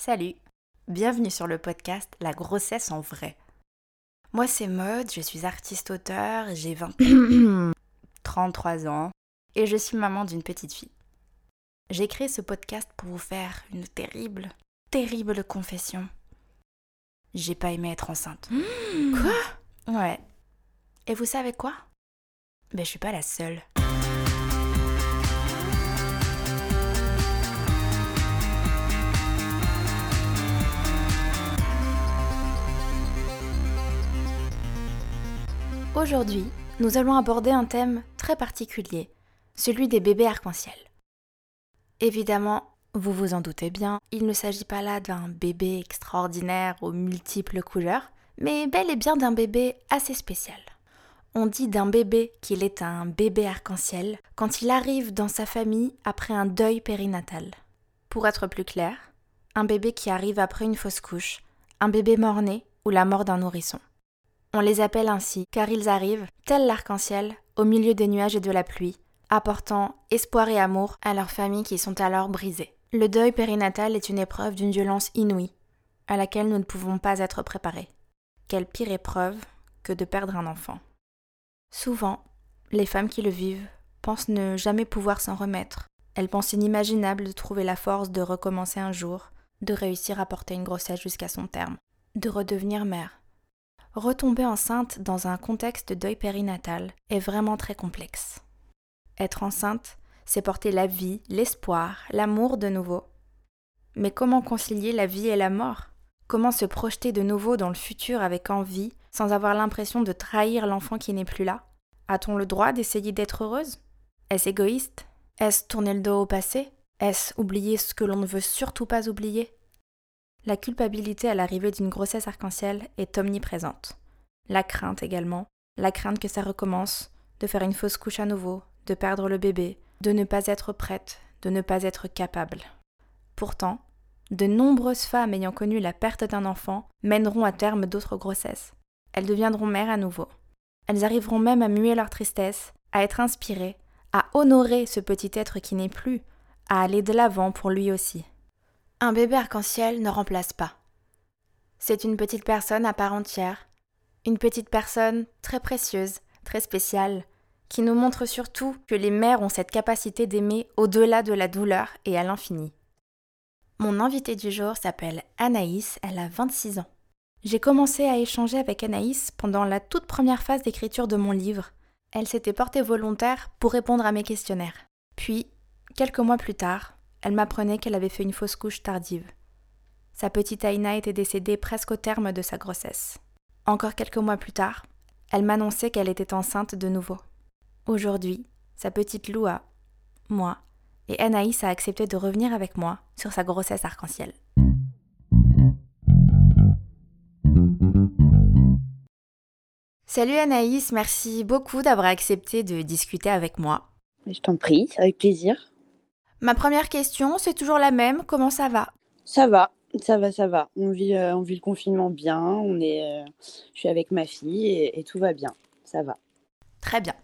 Salut, bienvenue sur le podcast La grossesse en vrai. Moi c'est Maude, je suis artiste-auteur, j'ai 20... 33 ans et je suis maman d'une petite fille. J'ai créé ce podcast pour vous faire une terrible, terrible confession. J'ai pas aimé être enceinte. Quoi? Ouais. Et vous savez quoi? Ben je suis pas la seule. Aujourd'hui, nous allons aborder un thème très particulier, celui des bébés arc-en-ciel. Évidemment, vous vous en doutez bien, il ne s'agit pas là d'un bébé extraordinaire aux multiples couleurs, mais bel et bien d'un bébé assez spécial. On dit d'un bébé qu'il est un bébé arc-en-ciel quand il arrive dans sa famille après un deuil périnatal. Pour être plus clair, un bébé qui arrive après une fausse couche, un bébé mort-né ou la mort d'un nourrisson. On les appelle ainsi car ils arrivent, tel l'arc-en-ciel, au milieu des nuages et de la pluie, apportant espoir et amour à leurs familles qui sont alors brisées. Le deuil périnatal est une épreuve d'une violence inouïe, à laquelle nous ne pouvons pas être préparés. Quelle pire épreuve que de perdre un enfant. Souvent, les femmes qui le vivent pensent ne jamais pouvoir s'en remettre. Elles pensent inimaginable de trouver la force de recommencer un jour, de réussir à porter une grossesse jusqu'à son terme, de redevenir mère. Retomber enceinte dans un contexte de deuil périnatal est vraiment très complexe. Être enceinte, c'est porter la vie, l'espoir, l'amour de nouveau. Mais comment concilier la vie et la mort? Comment se projeter de nouveau dans le futur avec envie, sans avoir l'impression de trahir l'enfant qui n'est plus là? A-t-on le droit d'essayer d'être heureuse? Est-ce égoïste? Est-ce tourner le dos au passé? Est-ce oublier ce que l'on ne veut surtout pas oublier? La culpabilité à l'arrivée d'une grossesse arc-en-ciel est omniprésente. La crainte également, la crainte que ça recommence, de faire une fausse couche à nouveau, de perdre le bébé, de ne pas être prête, de ne pas être capable. Pourtant, de nombreuses femmes ayant connu la perte d'un enfant mèneront à terme d'autres grossesses. Elles deviendront mères à nouveau. Elles arriveront même à muer leur tristesse, à être inspirées, à honorer ce petit être qui n'est plus, à aller de l'avant pour lui aussi. Un bébé arc-en-ciel ne remplace pas. C'est une petite personne à part entière, une petite personne très précieuse, très spéciale, qui nous montre surtout que les mères ont cette capacité d'aimer au-delà de la douleur et à l'infini. Mon invitée du jour s'appelle Anaïs, elle a 26 ans. J'ai commencé à échanger avec Anaïs pendant la toute première phase d'écriture de mon livre. Elle s'était portée volontaire pour répondre à mes questionnaires. Puis, quelques mois plus tard, elle m'apprenait qu'elle avait fait une fausse couche tardive. Sa petite Aïna était décédée presque au terme de sa grossesse. Encore quelques mois plus tard, elle m'annonçait qu'elle était enceinte de nouveau. Aujourd'hui, sa petite Loua, moi et Anaïs a accepté de revenir avec moi sur sa grossesse arc-en-ciel. Salut Anaïs, merci beaucoup d'avoir accepté de discuter avec moi. Je t'en prie, avec plaisir. Ma première question, c'est toujours la même, comment ça va? Ça va, ça va, ça va. On vit, euh, on vit le confinement bien, on est, euh, je suis avec ma fille et, et tout va bien, ça va. Très bien.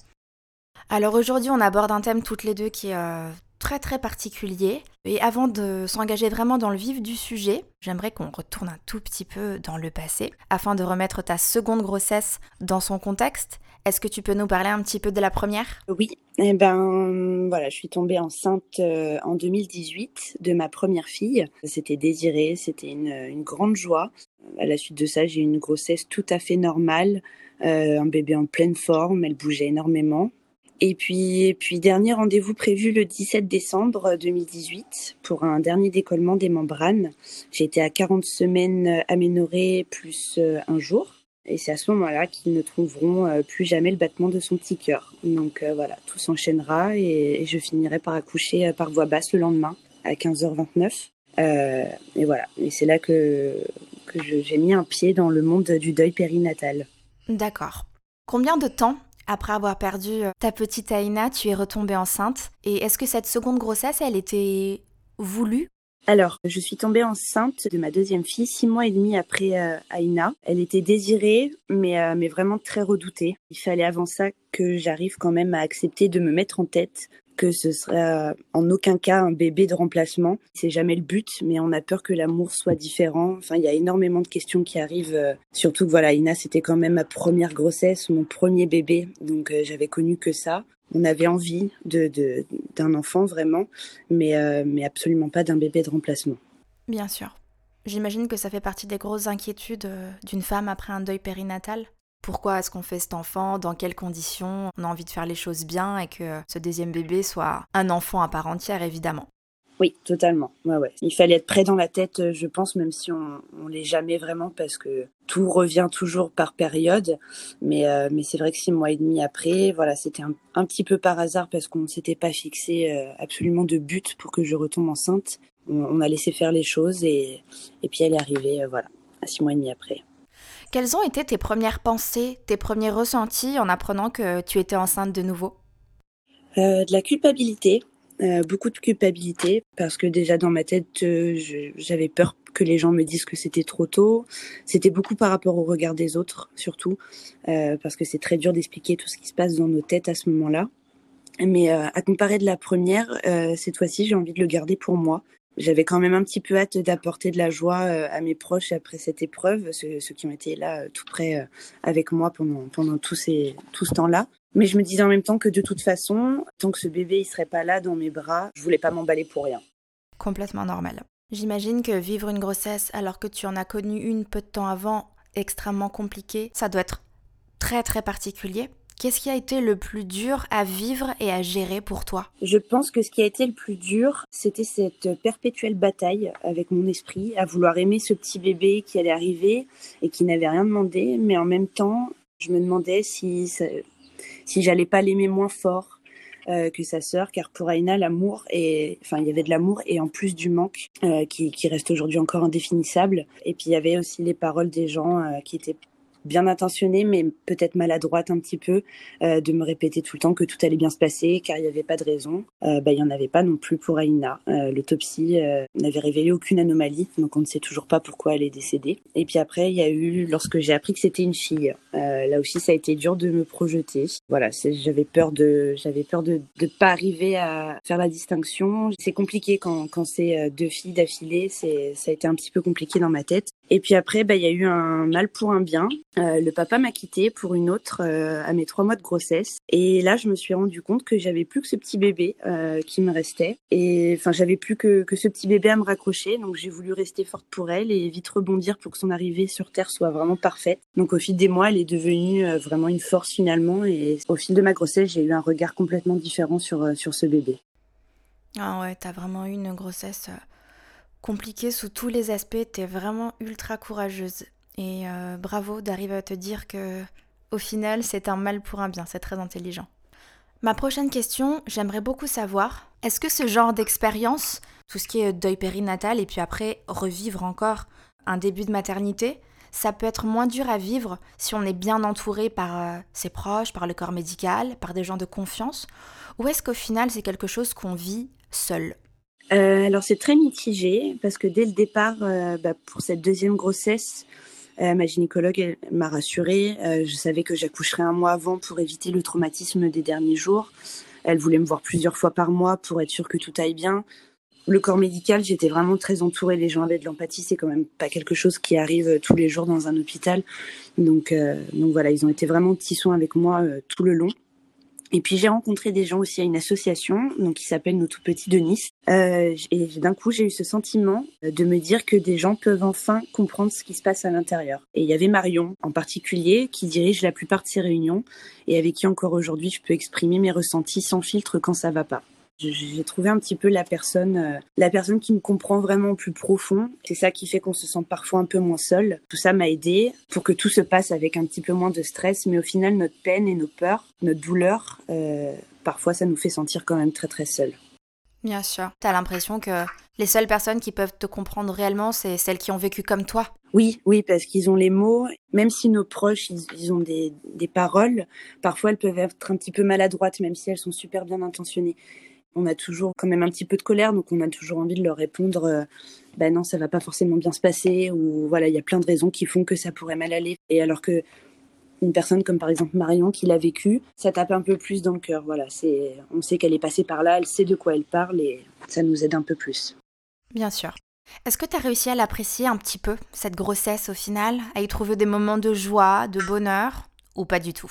Alors aujourd'hui, on aborde un thème toutes les deux qui est euh, très très particulier. Et avant de s'engager vraiment dans le vif du sujet, j'aimerais qu'on retourne un tout petit peu dans le passé afin de remettre ta seconde grossesse dans son contexte. Est-ce que tu peux nous parler un petit peu de la première? Oui, eh ben voilà, je suis tombée enceinte euh, en 2018 de ma première fille. C'était désiré, c'était une, une, grande joie. À la suite de ça, j'ai eu une grossesse tout à fait normale, euh, un bébé en pleine forme, elle bougeait énormément. Et puis, et puis dernier rendez-vous prévu le 17 décembre 2018 pour un dernier décollement des membranes. J'ai été à 40 semaines aménorées plus un jour. Et c'est à ce moment-là qu'ils ne trouveront plus jamais le battement de son petit cœur. Donc euh, voilà, tout s'enchaînera et, je finirai par accoucher par voie basse le lendemain à 15h29. Euh, et voilà, et c'est là que, que j'ai mis un pied dans le monde du deuil périnatal. D'accord. Combien de temps après avoir perdu ta petite Aïna, tu es retombée enceinte? Et est-ce que cette seconde grossesse, elle était voulue alors, je suis tombée enceinte de ma deuxième fille six mois et demi après euh, Aïna. Elle était désirée, mais, euh, mais vraiment très redoutée. Il fallait avant ça que j'arrive quand même à accepter de me mettre en tête que ce sera en aucun cas un bébé de remplacement. C'est jamais le but, mais on a peur que l'amour soit différent. Enfin, il y a énormément de questions qui arrivent. Euh, surtout que voilà, Ina, c'était quand même ma première grossesse, mon premier bébé, donc euh, j'avais connu que ça. On avait envie de d'un enfant vraiment, mais euh, mais absolument pas d'un bébé de remplacement. Bien sûr. J'imagine que ça fait partie des grosses inquiétudes d'une femme après un deuil périnatal. Pourquoi est-ce qu'on fait cet enfant? Dans quelles conditions? On a envie de faire les choses bien et que ce deuxième bébé soit un enfant à part entière, évidemment. Oui, totalement. Ouais, ouais. Il fallait être prêt dans la tête, euh, je pense, même si on, on l'est jamais vraiment parce que tout revient toujours par période. Mais, euh, mais c'est vrai que six mois et demi après, voilà, c'était un, petit peu par hasard parce qu'on ne s'était pas fixé euh, absolument de but pour que je retombe enceinte. On, a laissé faire les choses et, et puis elle est arrivée, voilà, à six mois et demi après. Quelles ont été tes premières pensées, tes premiers ressentis en apprenant que tu étais enceinte de nouveau? Euh, De la culpabilité, euh, beaucoup de culpabilité, parce que déjà dans ma tête, euh, j'avais peur que les gens me disent que c'était trop tôt. C'était beaucoup par rapport au regard des autres, surtout, parce que c'est très dur d'expliquer tout ce qui se passe dans nos têtes à ce moment-là. Mais à comparer de la première, cette fois-ci, j'ai envie de le garder pour moi j'avais quand même un petit peu hâte d'apporter de la joie euh, à mes proches après cette épreuve, ceux, qui ont été là euh, tout près euh, avec moi pendant, pendant ces, tout ce temps-là. Mais je me disais en même temps que de toute façon, tant que ce bébé il serait pas là dans mes bras, je voulais pas m'emballer pour rien. Complètement normal. J'imagine que vivre une grossesse alors que tu en as connu une peu de temps avant, extrêmement compliqué, ça doit être très très particulier. Qu'est-ce qui a été le plus dur à vivre et à gérer pour toi? Je pense que ce qui a été le plus dur, c'était cette perpétuelle bataille avec mon esprit, à vouloir aimer ce petit bébé qui allait arriver et qui n'avait rien demandé, mais en même temps, je me demandais si si j'allais pas l'aimer moins fort euh, que sa sœur, car pour Aïna, l'amour et enfin il y avait de l'amour et en plus du manque euh, qui, qui, reste aujourd'hui encore indéfinissable. Et puis il y avait aussi les paroles des gens euh, qui étaient bien intentionnée, mais peut-être maladroite un petit peu, euh, de me répéter tout le temps que tout allait bien se passer, car il n'y avait pas de raison. Euh, bah, il n'y en avait pas non plus pour Aïna. Euh, l'autopsie n'avait révélé aucune anomalie, donc on ne sait toujours pas pourquoi elle est décédée. Et puis après, il y a eu, lorsque j'ai appris que c'était une fille, là aussi, ça a été dur de me projeter. Voilà, j'avais peur de, j'avais peur de ne pas arriver à faire la distinction. C'est compliqué quand, quand c'est deux filles d'affilée, ça a été un petit peu compliqué dans ma tête. Et puis après, bah, il y a eu un mal pour un bien. Euh, le papa m'a quitté pour une autre euh, à mes trois mois de grossesse. Et là, je me suis rendu compte que j'avais plus que ce petit bébé euh, qui me restait. Et enfin, j'avais plus que, que ce petit bébé à me raccrocher. Donc, j'ai voulu rester forte pour elle et vite rebondir pour que son arrivée sur Terre soit vraiment parfaite. Donc, au fil des mois, elle est devenue vraiment une force finalement. Et au fil de ma grossesse, j'ai eu un regard complètement différent sur, sur ce bébé. Ah ouais, t'as vraiment eu une grossesse compliquée sous tous les aspects. T'es vraiment ultra courageuse. Et euh, bravo d'arriver à te dire que au final c'est un mal pour un bien, c'est très intelligent. Ma prochaine question, j'aimerais beaucoup savoir, est-ce que ce genre d'expérience, tout ce qui est deuil périnatal et puis après revivre encore un début de maternité, ça peut être moins dur à vivre si on est bien entouré par euh, ses proches, par le corps médical, par des gens de confiance, ou est-ce qu'au final c'est quelque chose qu'on vit seul? Euh, alors c'est très mitigé parce que dès le départ, bah, pour cette deuxième grossesse, euh, ma gynécologue m'a rassurée. Euh, je savais que j'accoucherais un mois avant pour éviter le traumatisme des derniers jours. Elle voulait me voir plusieurs fois par mois pour être sûre que tout aille bien. Le corps médical, j'étais vraiment très entourée. Les gens avaient de l'empathie. C'est quand même pas quelque chose qui arrive tous les jours dans un hôpital. Donc, euh, donc voilà, ils ont été vraiment petits soins avec moi tout le long. Et puis j'ai rencontré des gens aussi à une association, donc qui s'appelle Nos Tout Petits de Nice. Euh, et d'un coup, j'ai eu ce sentiment de me dire que des gens peuvent enfin comprendre ce qui se passe à l'intérieur. Et il y avait Marion en particulier qui dirige la plupart de ces réunions et avec qui encore aujourd'hui je peux exprimer mes ressentis sans filtre quand ça va pas. J'ai trouvé un petit peu la personne, euh, la personne qui me comprend vraiment au plus profond. C'est ça qui fait qu'on se sent parfois un peu moins seul. Tout ça m'a aidé pour que tout se passe avec un petit peu moins de stress. Mais au final, notre peine et nos peurs, notre douleur, euh, parfois, ça nous fait sentir quand même très très seul. Bien sûr. T'as l'impression que les seules personnes qui peuvent te comprendre réellement, c'est celles qui ont vécu comme toi. Oui, oui, parce qu'ils ont les mots. Même si nos proches, ils, ont des, des paroles, parfois elles peuvent être un petit peu maladroites, même si elles sont super bien intentionnées on a toujours quand même un petit peu de colère, donc on a toujours envie de leur répondre euh, ben non, ça va pas forcément bien se passer, ou voilà, il y a plein de raisons qui font que ça pourrait mal aller. Et alors que une personne comme par exemple Marion qui l'a vécu, ça tape un peu plus dans le cœur. Voilà, c'est, on sait qu'elle est passée par là, elle sait de quoi elle parle et ça nous aide un peu plus. Bien sûr. Est-ce que tu as réussi à l'apprécier un petit peu, cette grossesse au final, à y trouver des moments de joie, de bonheur, ou pas du tout?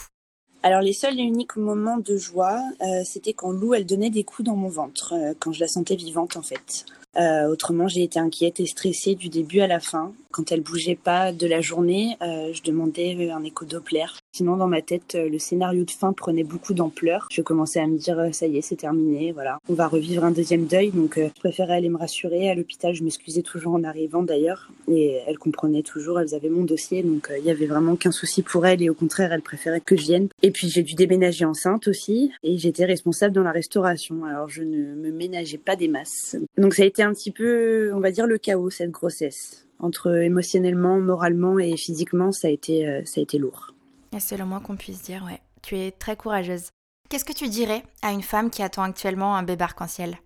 Alors les seuls et uniques moments de joie, euh, c'était quand Lou, elle donnait des coups dans mon ventre, euh, quand je la sentais vivante en fait. Euh, autrement, j'ai été inquiète et stressée du début à la fin. Quand elle bougeait pas de la journée, euh, je demandais un écho Doppler. Sinon, dans ma tête, euh, le scénario de fin prenait beaucoup d'ampleur. Je commençais à me dire, ça y est, c'est terminé, voilà. On va revivre un deuxième deuil, donc je préférais aller me rassurer. À l'hôpital, je m'excusais toujours en arrivant d'ailleurs. Et elle comprenait toujours, elles avaient mon dossier, donc il y avait vraiment aucun souci pour elle. Et au contraire, elle préférait que je vienne. Et puis, j'ai dû déménager enceinte aussi. Et j'étais responsable dans la restauration. Alors, je ne me ménageais pas des masses. Donc, ça a été un petit peu, on va dire, le chaos, cette grossesse. Entre émotionnellement, moralement et physiquement, ça a été, euh, ça a été lourd. C'est le moins qu'on puisse dire, ouais. Tu es très courageuse. Qu'est-ce que tu dirais à une femme qui attend actuellement un bébé arc-en-ciel?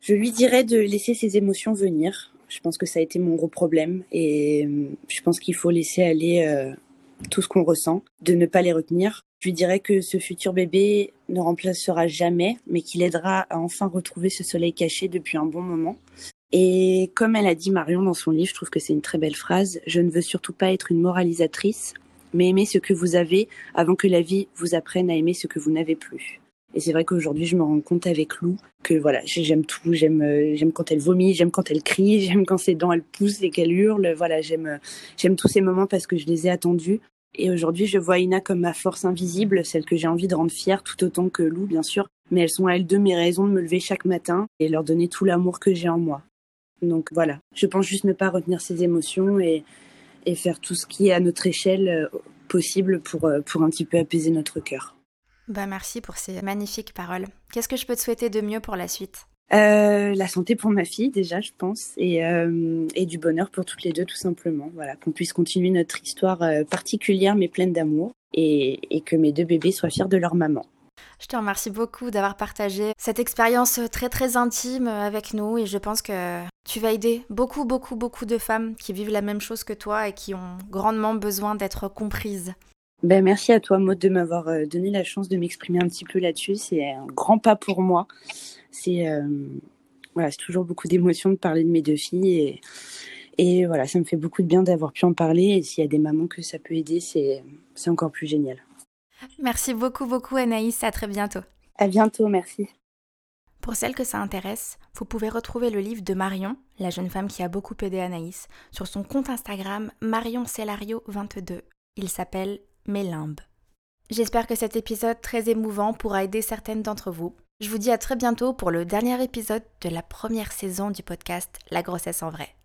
Je lui dirais de laisser ses émotions venir. Je pense que ça a été mon gros problème et euh, je pense qu'il faut laisser aller euh, tout ce qu'on ressent, de ne pas les retenir. Je lui dirais que ce futur bébé ne remplacera jamais, mais qu'il aidera à enfin retrouver ce soleil caché depuis un bon moment. Et comme elle a dit Marion dans son livre, je trouve que c'est une très belle phrase, je ne veux surtout pas être une moralisatrice, mais aimer ce que vous avez avant que la vie vous apprenne à aimer ce que vous n'avez plus. Et c'est vrai qu'aujourd'hui, je me rends compte avec Lou que voilà, j'aime tout. J'aime, euh, j'aime quand elle vomit, j'aime quand elle crie, j'aime quand ses dents elles poussent et qu'elle hurle. Voilà, j'aime, euh, j'aime tous ces moments parce que je les ai attendus. Et aujourd'hui, je vois Ina comme ma force invisible, celle que j'ai envie de rendre fière, tout autant que Lou, bien sûr. Mais elles sont à elles deux mes raisons de me lever chaque matin et leur donner tout l'amour que j'ai en moi. Donc voilà, je pense juste ne pas retenir ces émotions et, et faire tout ce qui est à notre échelle euh, possible pour, euh, pour un petit peu apaiser notre cœur. Bah merci pour ces magnifiques paroles. Qu'est-ce que je peux te souhaiter de mieux pour la suite? Euh, la santé pour ma fille déjà, je pense, et, euh, et du bonheur pour toutes les deux, tout simplement. Voilà, qu'on puisse continuer notre histoire particulière mais pleine d'amour, et, et que mes deux bébés soient fiers de leur maman. Je te remercie beaucoup d'avoir partagé cette expérience très très intime avec nous et je pense que tu vas aider beaucoup beaucoup beaucoup de femmes qui vivent la même chose que toi et qui ont grandement besoin d'être comprises. Ben, merci à toi Maud de m'avoir donné la chance de m'exprimer un petit peu là-dessus. C'est un grand pas pour moi c'est euh, voilà, toujours beaucoup d'émotions de parler de mes deux filles et, et voilà, ça me fait beaucoup de bien d'avoir pu en parler. Et s'il y a des mamans que ça peut aider, c'est encore plus génial. Merci beaucoup, beaucoup Anaïs. À très bientôt. À bientôt, merci. Pour celles que ça intéresse, vous pouvez retrouver le livre de Marion, la jeune femme qui a beaucoup aidé Anaïs, sur son compte Instagram Marion 22 Il s'appelle Mélimbe. J'espère que cet épisode très émouvant pourra aider certaines d'entre vous. Je vous dis à très bientôt pour le dernier épisode de la première saison du podcast La grossesse en vrai.